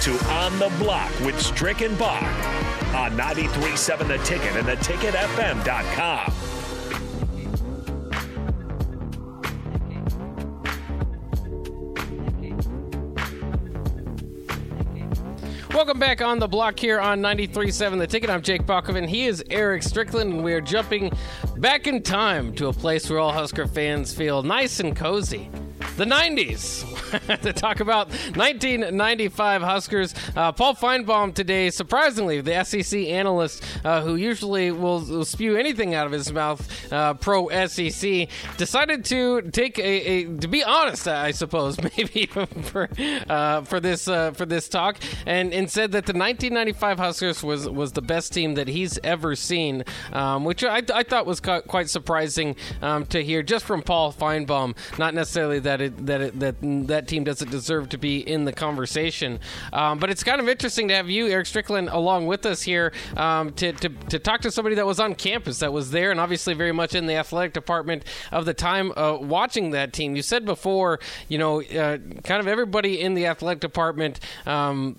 to On the Block with Strick and Bach on 93.7 The Ticket and theticketfm.com. Welcome back on the block here on 93.7 The Ticket. I'm Jake Bakoven. He is Eric Strickland, and we are jumping back in time to a place where all Husker fans feel nice and cozy. The 90s. to talk about 1995 Huskers. Uh, Paul Finebaum today, surprisingly, the SEC analyst uh, who usually will, will, spew anything out of his mouth uh, pro SEC, decided to take a, a, to be honest, I suppose, maybe for uh, for this uh, for this talk, and, and said that the 1995 Huskers was was the best team that he's ever seen, um, which I, I, thought was quite surprising um, to hear just from Paul Finebaum. Not necessarily that it, that it, that that that team doesn't deserve to be in the conversation. Um, but it's kind of interesting to have you, Eric Strickland, along with us here um, to, to, to, talk to somebody that was on campus, that was there, and obviously very much in the athletic department of the time uh, watching that team. You said before, you know, uh, kind of everybody in the athletic department. Um,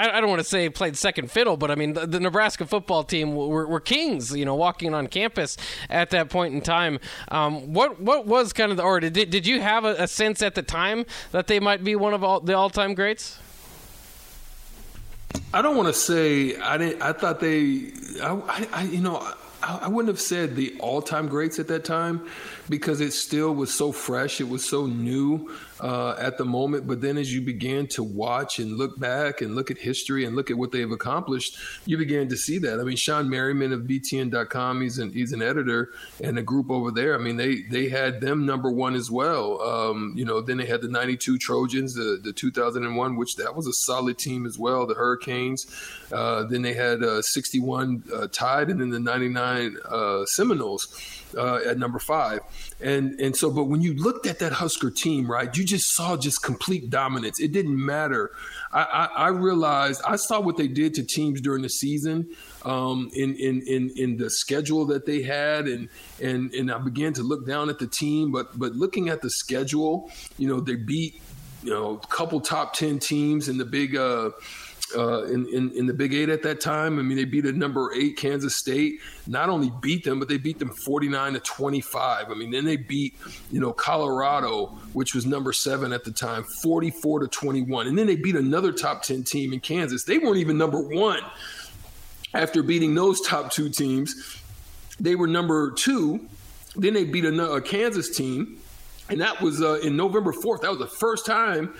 I, I don't want to say played second fiddle, but I mean the, the Nebraska football team were, were, kings, you know, walking on campus at that point in time. Um, what what was kind of the or did did you have a, a sense at the time that they might be one of all, the all time greats? I don't want to say I didn't. I thought they. I, I you know. I, I wouldn't have said the all-time greats at that time because it still was so fresh. It was so new uh, at the moment. But then as you began to watch and look back and look at history and look at what they've accomplished, you began to see that. I mean, Sean Merriman of BTN.com, he's an, he's an editor and a group over there. I mean, they, they had them number one as well. Um, you know, then they had the 92 Trojans, the, the 2001, which that was a solid team as well, the Hurricanes. Uh, then they had uh, 61 uh, Tide and then the 99 uh, Seminoles at number five. And and so, but when you looked at that Husker team, right, you just saw just complete dominance. It didn't matter. I, I, I realized I saw what they did to teams during the season. Um, in, in in in the schedule that they had, and and and I began to look down at the team. But but looking at the schedule, you know, they beat you know a couple top ten teams in the big. Uh, uh, in, in, in the Big Eight at that time. I mean, they beat a number eight Kansas State. Not only beat them, but they beat them 49 to 25. I mean, then they beat you know Colorado, which was number seven at the time, 44 to 21, and then they beat another top 10 team in Kansas. They weren't even number one after beating those top two teams. They were number two. Then they beat a, a Kansas team and that was uh, in November 4th. That was the first time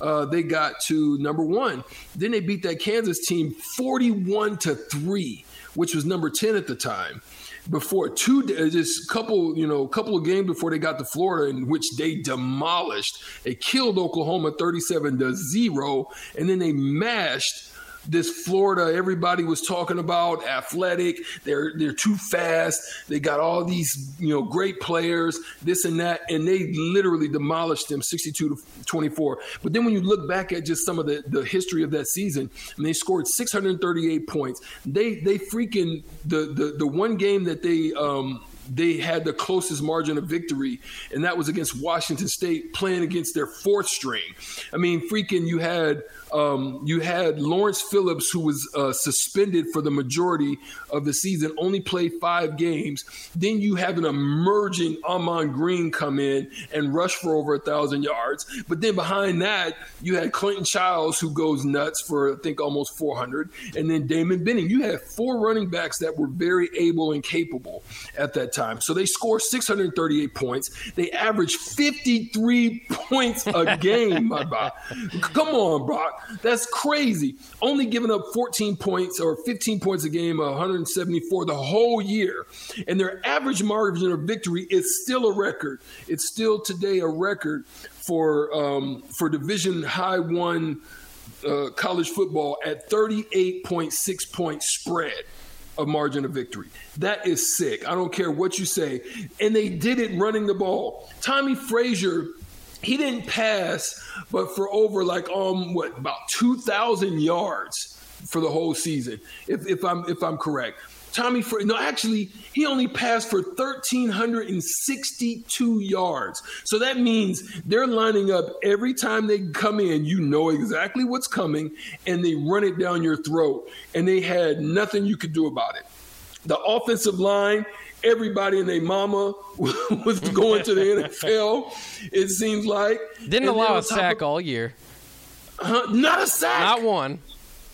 uh, they got to number one. Then they beat that Kansas team 41 to 3, which was number 10 at the time. Before two, just couple, you know, couple of games before they got to Florida, in which they demolished, they killed Oklahoma 37 to zero, and then they mashed this Florida everybody was talking about athletic they're they're too fast they got all these you know great players this and that and they literally demolished them 62 to 24 but then when you look back at just some of the the history of that season and they scored 638 points they they freaking the the the one game that they um they had the closest margin of victory, and that was against Washington State playing against their fourth string. I mean, freaking, you had um, you had Lawrence Phillips, who was uh, suspended for the majority of the season, only played five games. Then you have an emerging Ahman Green come in and rush for over a thousand yards. But then behind that, you had Clinton Childs, who goes nuts for I think almost 400, and then Damon Benning. You had four running backs that were very able and capable at that time. So they score 638 points. They average 53 points a game. my Come on, Brock. That's crazy. Only giving up 14 points or 15 points a game, 174 the whole year. And their average margin of victory is still a record. It's still today a record for um, for Division High One uh, college football at 38.6 point spread of margin of victory. That is sick. I don't care what you say. And they did it running the ball. Tommie Frazier he didn't pass, but for over like um what about two thousand yards for the whole season, if, if I'm if I'm correct. Tommy, for no, actually, he only passed for 1,362 yards. So that means they're lining up every time they come in. You know exactly what's coming, and they run it down your throat. And they had nothing you could do about it. The offensive line, everybody and their mama was going to the NFL. It seems like didn't and allow a sack of, all year. Uh, not a sack. Not one.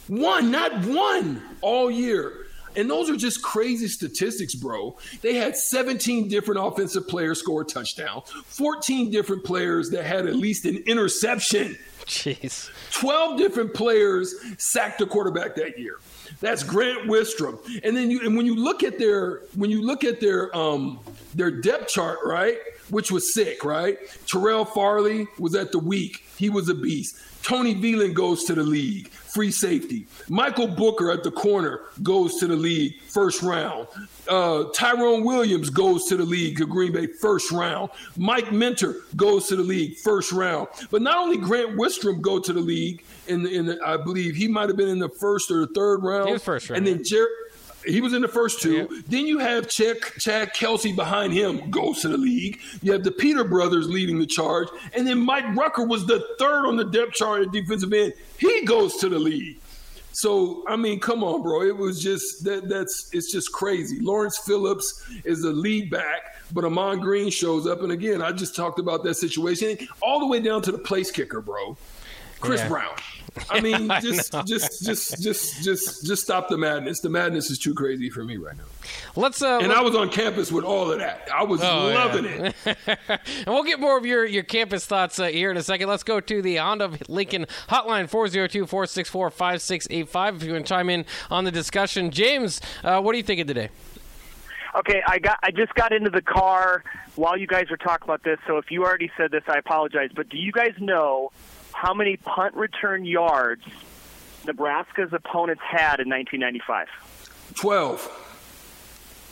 One, not one all year. And those are just crazy statistics, bro. They had 17 different offensive players score a touchdown, 14 different players that had at least an interception. Jeez. 12 different players sacked a quarterback that year. That's Grant Wistrom. And then you and when you look at their when you look at their um their depth chart, right? Which was sick, right? Terrell Farley was at the week. He was a beast. Tony Veland goes to the league, free safety. Michael Booker at the corner goes to the league, first round. Uh, Tyrone Williams goes to the league to Green Bay, first round. Mike Minter goes to the league, first round. But not only Grant Wistrom go to the league, in, in I believe he might have been in the first or the third round. He was first round. And then Jared. He was in the first two. Yeah. Then you have Chad, Chad Kelsay behind him, goes to the league. You have the Peter brothers leading the charge. And then Mike Rucker was the third on the depth chart at defensive end. He goes to the league. So I mean, come on, bro. It was just that that's it's just crazy. Lawrence Phillips is the lead back, but Ahman Green shows up. And again, I just talked about that situation all the way down to the place kicker, bro. Chris yeah. Brown. I mean, just, I just, just, just, just, just stop the madness. The madness is too crazy for me right now. Let's. Uh, and I was on campus with all of that. I was oh, loving yeah. it. and we'll get more of your your campus thoughts uh, here in a second. Let's go to the Honda Lincoln Hotline 402-464-5685 If you want to chime in on the discussion, James, uh, what are you thinking today? Okay, I got I just got into the car while you guys were talking about this. So if you already said this, I apologize. But do you guys know how many punt return yards Nebraska's opponents had in 1995? 12.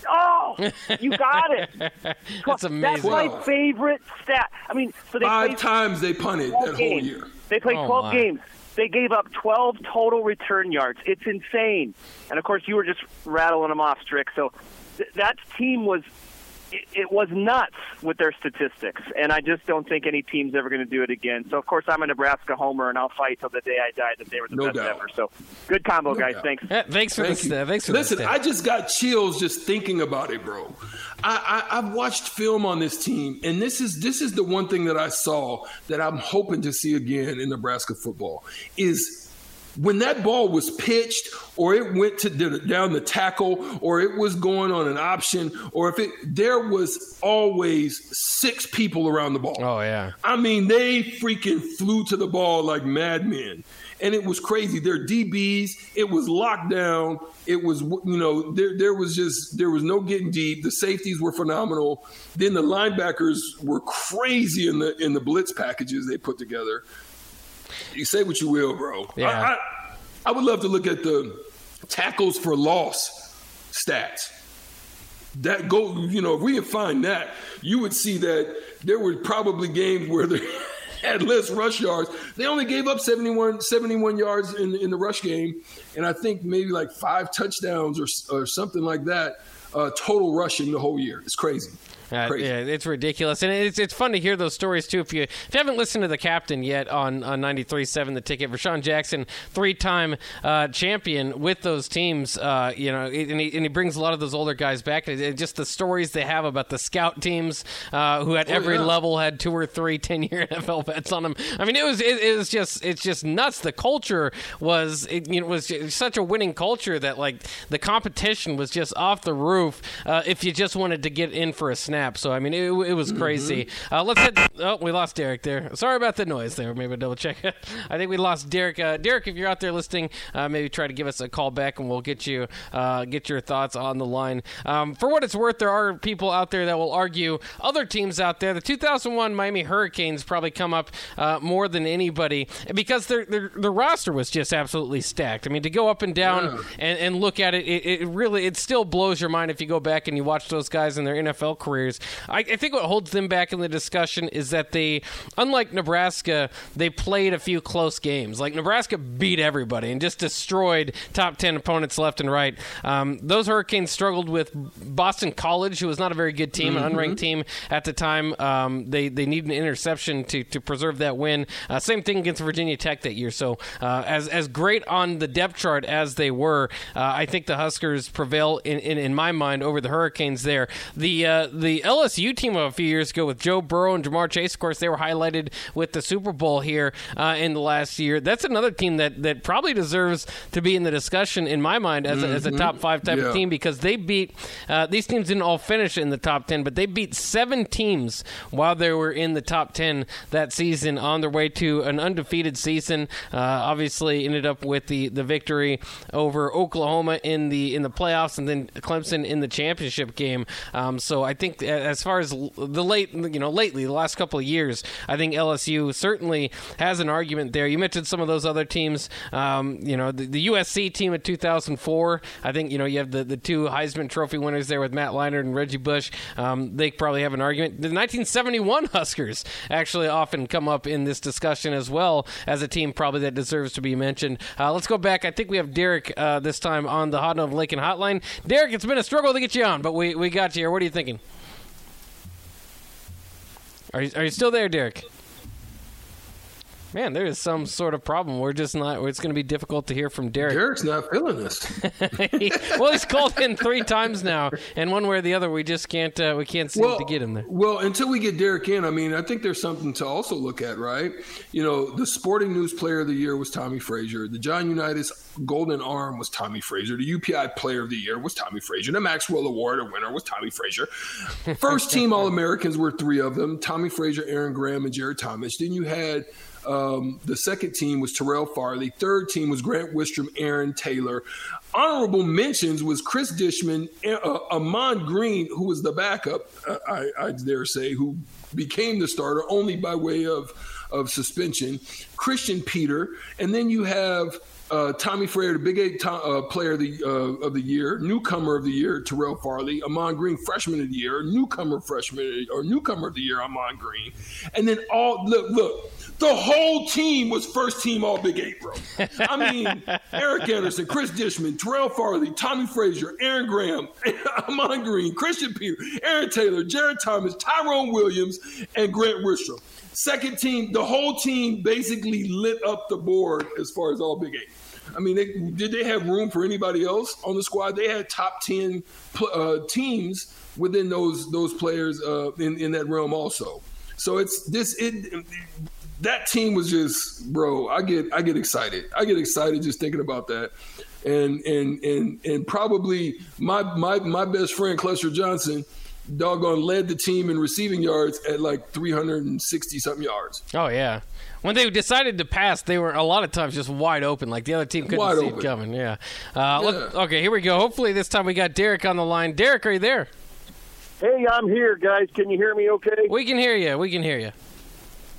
Oh, you got it. That's amazing. That's my favorite stat. I mean, so they five times they punted that games. whole year. They played oh 12 my. games. They gave up 12 total return yards. It's insane. And of course, you were just rattling them off, Strick. So th- that team was it, was nuts with their statistics, and I just don't think any team's ever going to do it again. So, of course, I'm a Nebraska homer, and I'll fight till the day I die that they were the no best doubt. ever. So, good combo, no guys. Doubt. Thanks. Yeah, thanks for Thank this. You. thanks for Listen, I just got chills just thinking about it, bro. I, I, I've watched film on this team, and this is this is the one thing that I saw that I'm hoping to see again in Nebraska football is when that ball was pitched or it went to the, down the tackle or it was going on an option or if it there was always six people around the ball. Oh yeah. I mean, they freaking flew to the ball like madmen. And it was crazy. Their DBs, it was locked down. It was, you know, there there was just there was no getting deep. The safeties were phenomenal. Then the linebackers were crazy in the in the blitz packages they put together. You say what you will, bro. Yeah. I, I, I would love to look at the tackles for loss stats. That go, you know, if we could find that, you would see that there were probably games where they had less rush yards. They only gave up 71, 71 yards in, in the rush game, and I think maybe like five touchdowns or, or something like that uh, total rushing the whole year. It's crazy. Uh, yeah, it's ridiculous, and it's it's fun to hear those stories too. If you if you haven't listened to the captain yet on on 93.7 the ticket, Rashawn Jackson, three time uh, champion with those teams, uh, you know, and he, and he brings a lot of those older guys back, and just the stories they have about the scout teams uh, who at oh, every yeah. level had two or three 10 year NFL vets on them. I mean, it was it, it was just it's just nuts. The culture was it, you know was such a winning culture that like the competition was just off the roof. Uh, if you just wanted to get in for a snap. So I mean, it, it was crazy. Mm-hmm. Uh, let's head. Oh, we lost Derek there. Sorry about the noise there. Maybe double check. I think we lost Derek. Uh, Derek, if you're out there listening, uh, maybe try to give us a call back, and we'll get you uh, get your thoughts on the line. Um, for what it's worth, there are people out there that will argue other teams out there. The 2001 Miami Hurricanes probably come up uh, more than anybody because their, their their roster was just absolutely stacked. I mean, to go up and down yeah. and, and look at it, it, it really it still blows your mind if you go back and you watch those guys in their NFL careers. I, I think what holds them back in the discussion is that they, unlike Nebraska, they played a few close games. Like Nebraska beat everybody and just destroyed top 10 opponents left and right. Um, those Hurricanes struggled with Boston College, who was not a very good team, an unranked team at the time. Um, they, they need an interception to, to preserve that win. Uh, same thing against Virginia Tech that year. So, uh, as, as great on the depth chart as they were, uh, I think the Huskers prevail in, in, in my mind over the Hurricanes there. The, uh, the LSU team of a few years ago with Joe Burrow and Ja'Marr Chase, of course, they were highlighted with the Super Bowl here uh, in the last year. That's another team that, that probably deserves to be in the discussion in my mind as, a, as a top five type Yeah. of team because they beat uh, these teams didn't all finish in the top 10 but they beat seven teams while they were in the top 10 that season on their way to an undefeated season uh, obviously ended up with the, the victory over oklahoma in the in the playoffs and then clemson in the championship game. Um, so i think as far as the late you know lately the last couple of years i think lsu certainly has an argument there. You mentioned some of those other teams um, you know the, the usc team of 2004 i think you know you have the, the two heisman trophy winners there with matt leinart and reggie bush. Um, they probably have an argument. The 1971 huskers actually often come up in this discussion as well as a team probably that deserves to be mentioned. Uh, let's go back i think we have derek uh, this time on the hot of lincoln hotline derek it's been a struggle to get you on but we, we got you here what are you thinking are you, are you still there derek Man, there is some sort of problem. We're just not. It's going to be difficult to hear from Derek. Derek's not feeling this. well, he's called in three times now, and one way or the other, we just can't. Uh, we can't seem to get him there. Well, until we get Derek in, I mean, I think there's something to also look at, right? You know, the Sporting News Player of the Year was Tommie Frazier. The John Unitas Golden Arm was Tommie Frazier. The UPI Player of the Year was Tommie Frazier. The Maxwell Award a winner was Tommie Frazier. First team All Americans were three of them: Tommie Frazier, Aaron Graham, and Jared Tomich. Then you had um, the second team was Terrell Farley. Third team was Grant Wistrom, Aaron Taylor. Honorable mentions was Chris Dishman, uh, Ahman Green, who was the backup, uh, I, I dare say, who became the starter only by way of, of suspension. Christian Peter, and then you have uh, Tommy Frayer, the Big Eight to- uh, Player of the uh, of the Year, Newcomer of the Year, Terrell Farley, Ahman Green, Freshman of the Year, Newcomer Freshman or Newcomer of the Year, Ahman Green, and then all look look. The whole team was first team All Big Eight, bro. I mean, Eric Anderson, Chris Dishman, Terrell Farley, Tommie Frazier, Aaron Graham, Ahman Green, Christian Peter, Aaron Taylor, Jared Tomich, Tyrone Williams, and Grant Wistrom. Second team, the whole team basically lit up the board as far as All Big Eight. I mean, they, did they have room for anybody else on the squad? They had top ten uh, teams within those those players uh, in in that realm also. So it's this it that team was just bro. I get I get excited. I get excited just thinking about that. And and and and probably my my my best friend Clester Johnson, doggone led the team in receiving yards at like 360 something yards. Oh yeah. When they decided to pass, they were a lot of times just wide open, like the other team couldn't Wide see open. it coming. Yeah. Uh, look- okay, here we go. Hopefully this time we got Derek on the line. Derek, are you there? Hey, I'm here, guys. Can you hear me okay? We can hear you. We can hear you.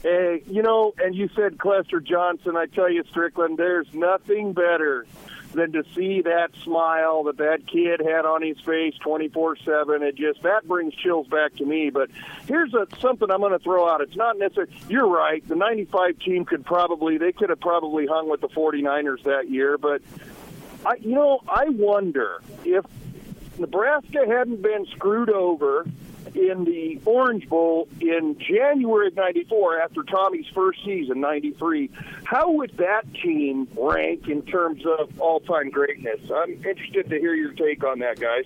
Hey, you know, and you said Clester Johnson. I tell you, Strickland, there's nothing better than to see that smile that that kid had on his face 24/7. It just that brings chills back to me. But here's a, something I'm going to throw out. It's not necessarily. You're right. The '95 team could probably they could have probably hung with the 49ers that year, but I, you know, I wonder if Nebraska hadn't been screwed over in the Orange Bowl in January of 94 after Tommy's first season, 93, how would that team rank in terms of all-time greatness? I'm interested to hear your take on that, guys.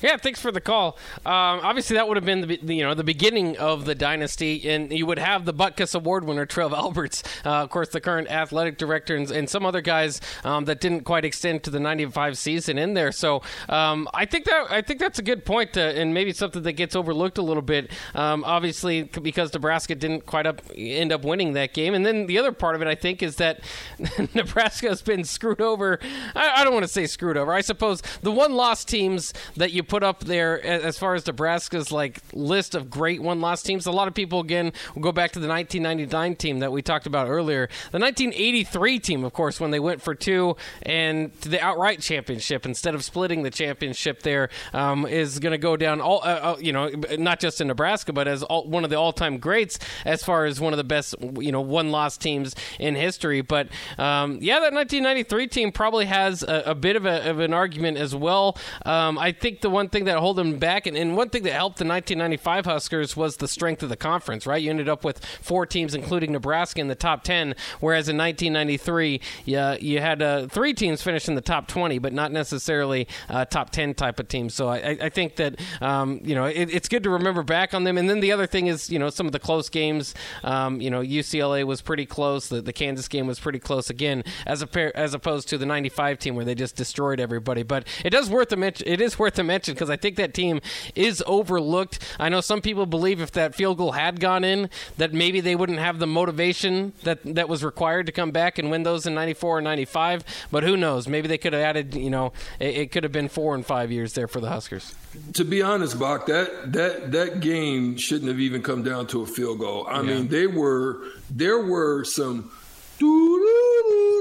Yeah, thanks for the call. Um, obviously, that would have been the you know the beginning of the dynasty, and you would have the Butkus Award winner Trev Alberts, uh, of course, the current athletic director, and, and some other guys um, that didn't quite extend to the '95 season in there. So um, I think that I think that's a good point, uh, and maybe something that gets overlooked a little bit. Um, obviously, because Nebraska didn't quite up end up winning that game, and then the other part of it, I think, is that Nebraska has been screwed over. I, I don't want to say screwed over. I suppose the one loss teams that you put up there as far as Nebraska's like list of great one-loss teams. A lot of people again will go back to the 1999 team that we talked about earlier. The 1983 team, of course, when they went for two and to the outright championship instead of splitting the championship, there um, is going to go down. All uh, uh, you know, not just in Nebraska, but as all, one of the all-time greats as far as one of the best you know one-loss teams in history. But um, yeah, that 1993 team probably has a, a bit of, a, of, an argument as well. Um, I think the one thing that held them back, and, and, one thing that helped the 1995 Huskers was the strength of the conference. Right, you ended up with four teams, including Nebraska, in the top 10, whereas in 1993, you, you had uh, three teams finish in the top 20, but not necessarily uh, top 10 type of teams. So I, I think that um, you know it, it's good to remember back on them. And then the other thing is you know some of the close games. Um, you know UCLA was pretty close. The, the Kansas game was pretty close again, as a pair, as opposed to the '95 team where they just destroyed everybody. But it does worth a mention. It is worth a mention because I think that team is overlooked. I know some people believe if that field goal had gone in, that maybe they wouldn't have the motivation that that was required to come back and win those in '94 or '95. But who knows? Maybe they could have added. You know, it, it could have been four and five years there for the Huskers. To be honest, Bach, that that that game shouldn't have even come down to a field goal. I yeah. mean, they were there were some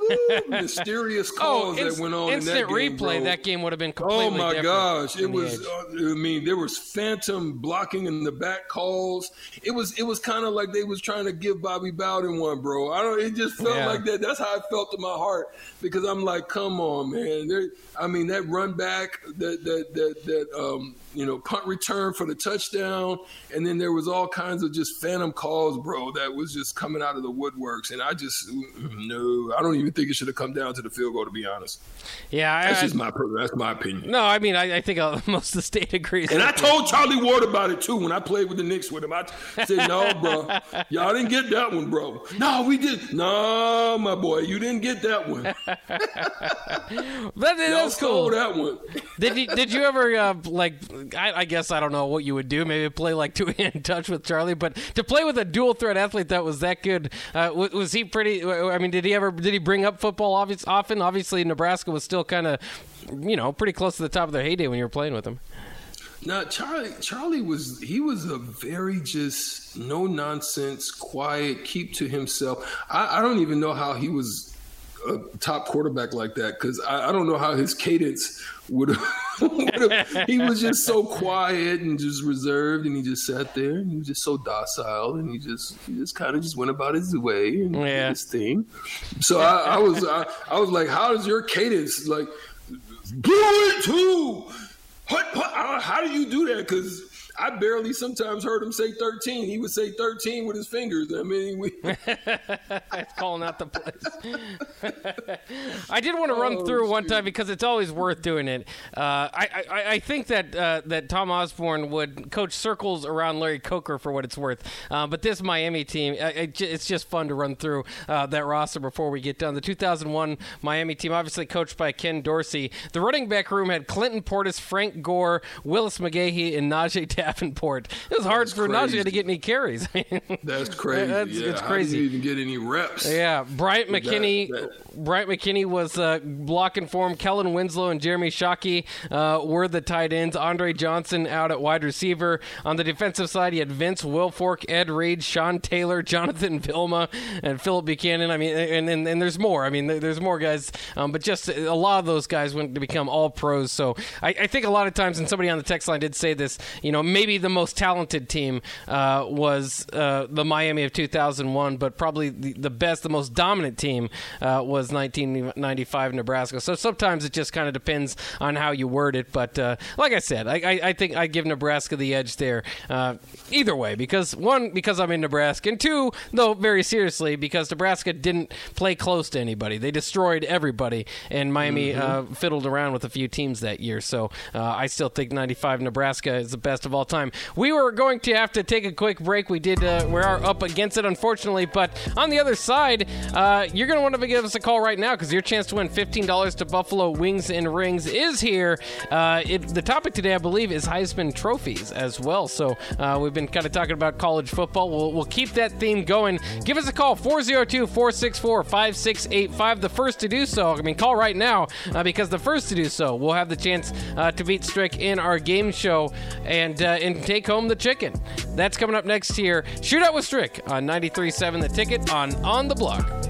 mysterious oh, calls oh, inst- that went on instant in that game, replay. Bro. That game would have been completely. Oh my gosh! It was. Uh, I mean, there was phantom blocking in the back calls. It was. It was kind of like they was trying to give Bobby Bowden one, bro. I don't. It just felt yeah. like that. That's how I felt in my heart because I'm like, come on, man. There, I mean, that run back, that that that that um, you know, punt return for the touchdown, and then there was all kinds of just phantom calls, bro. That was just coming out of the woodworks, and I just no, I don't even think it should have come down to the field goal, to be honest. Yeah, that's I, just my that's my opinion. No, I mean, I, I think uh, most of the state agrees. And I told Charlie Ward about it too when I played with the Knicks with him. I said, "No, bro, y'all didn't get that one, bro. No, we did. No, my boy, you didn't get that one. that, that's cool. That one. did you did you ever uh, like? I, I, guess I don't know what you would do. Maybe play like two hand touch with Charlie, but to play with a dual threat athlete that was that good, uh, was, was he pretty? I mean, did he ever did he bring up football obvious, often? Obviously, Nebraska was still kind of, you know, pretty close to the top of their heyday when you were playing with them. Now, Charlie, Charlie was he was a very just no nonsense, quiet, keep to himself. I, I don't even know how he was a top quarterback like that because I, I, don't know how his cadence would have. he was just so quiet and just reserved, and he just sat there and he was just so docile, and he just he just kind of just went about his way and yeah. his thing. So I, I was I, I, was like, how is your cadence like? Do it too. What, what, how do you do that? Because I barely sometimes heard him say 13. He would say 13 with his fingers. I mean, we... calling out the place. I did want to run oh, through one time because it's always worth doing it. Uh, I, I, I think that uh, that Tom Osborne would coach circles around Larry Coker for what it's worth. Uh, but this Miami team, uh, it's just fun to run through uh, that roster before we get done. The 2001 Miami team, obviously coached by Ken Dorsey. The running back room had Clinton Portis, Frank Gore, Willis McGahee, and Najee Davenport. It was hard That's for crazy. Najee to get any carries. That's crazy. That's, yeah. It's crazy. You didn't even get any reps? Yeah, Bryant McKinnie. That, that. Bryant McKinnie was uh, blocking for him. Kellen Winslow and Jeremy Shockey uh, were the tight ends. Andre Johnson out at wide receiver. On the defensive side, he had Vince Wilfork, Ed Reed, Sean Taylor, Jonathan Vilma, and Phillip Buchanon. I mean, and, and, and there's more. I mean, there's more guys, um, but just a lot of those guys went to become all pros. So I, I think a lot of times, and somebody on the text line did say this, you know, maybe the most talented team uh, was uh, the Miami of 2001, but probably the, the best, the most dominant team uh, was 1995 Nebraska. So sometimes it just kind of depends on how you word it. But uh, like I said, I, I, I, think I give Nebraska the edge there. Uh, either way, because one, because I'm in Nebraska, and two, though very seriously, because Nebraska didn't play close to anybody. They destroyed everybody, and Miami mm-hmm. fiddled around with a few teams that year. So I still think 95 Nebraska is the best of all time. We were going to have to take a quick break. We did. Uh, we are up against it, unfortunately. But on the other side, uh, you're going to want to give us a call right now because your chance to win $15 to Buffalo Wings and Rings is here. Uh, it, the topic today, I believe, is Heisman trophies as well. So uh, we've been kind of talking about college football. We'll, we'll keep that theme going. Give us a call 402 464 5685. The first to do so. I mean, call right now uh, because the first to do so will have the chance uh, to beat Strick in our game show and Uh, and take home the chicken. That's coming up next here. Shootout with Strick on 93.7 The Ticket on On the Block.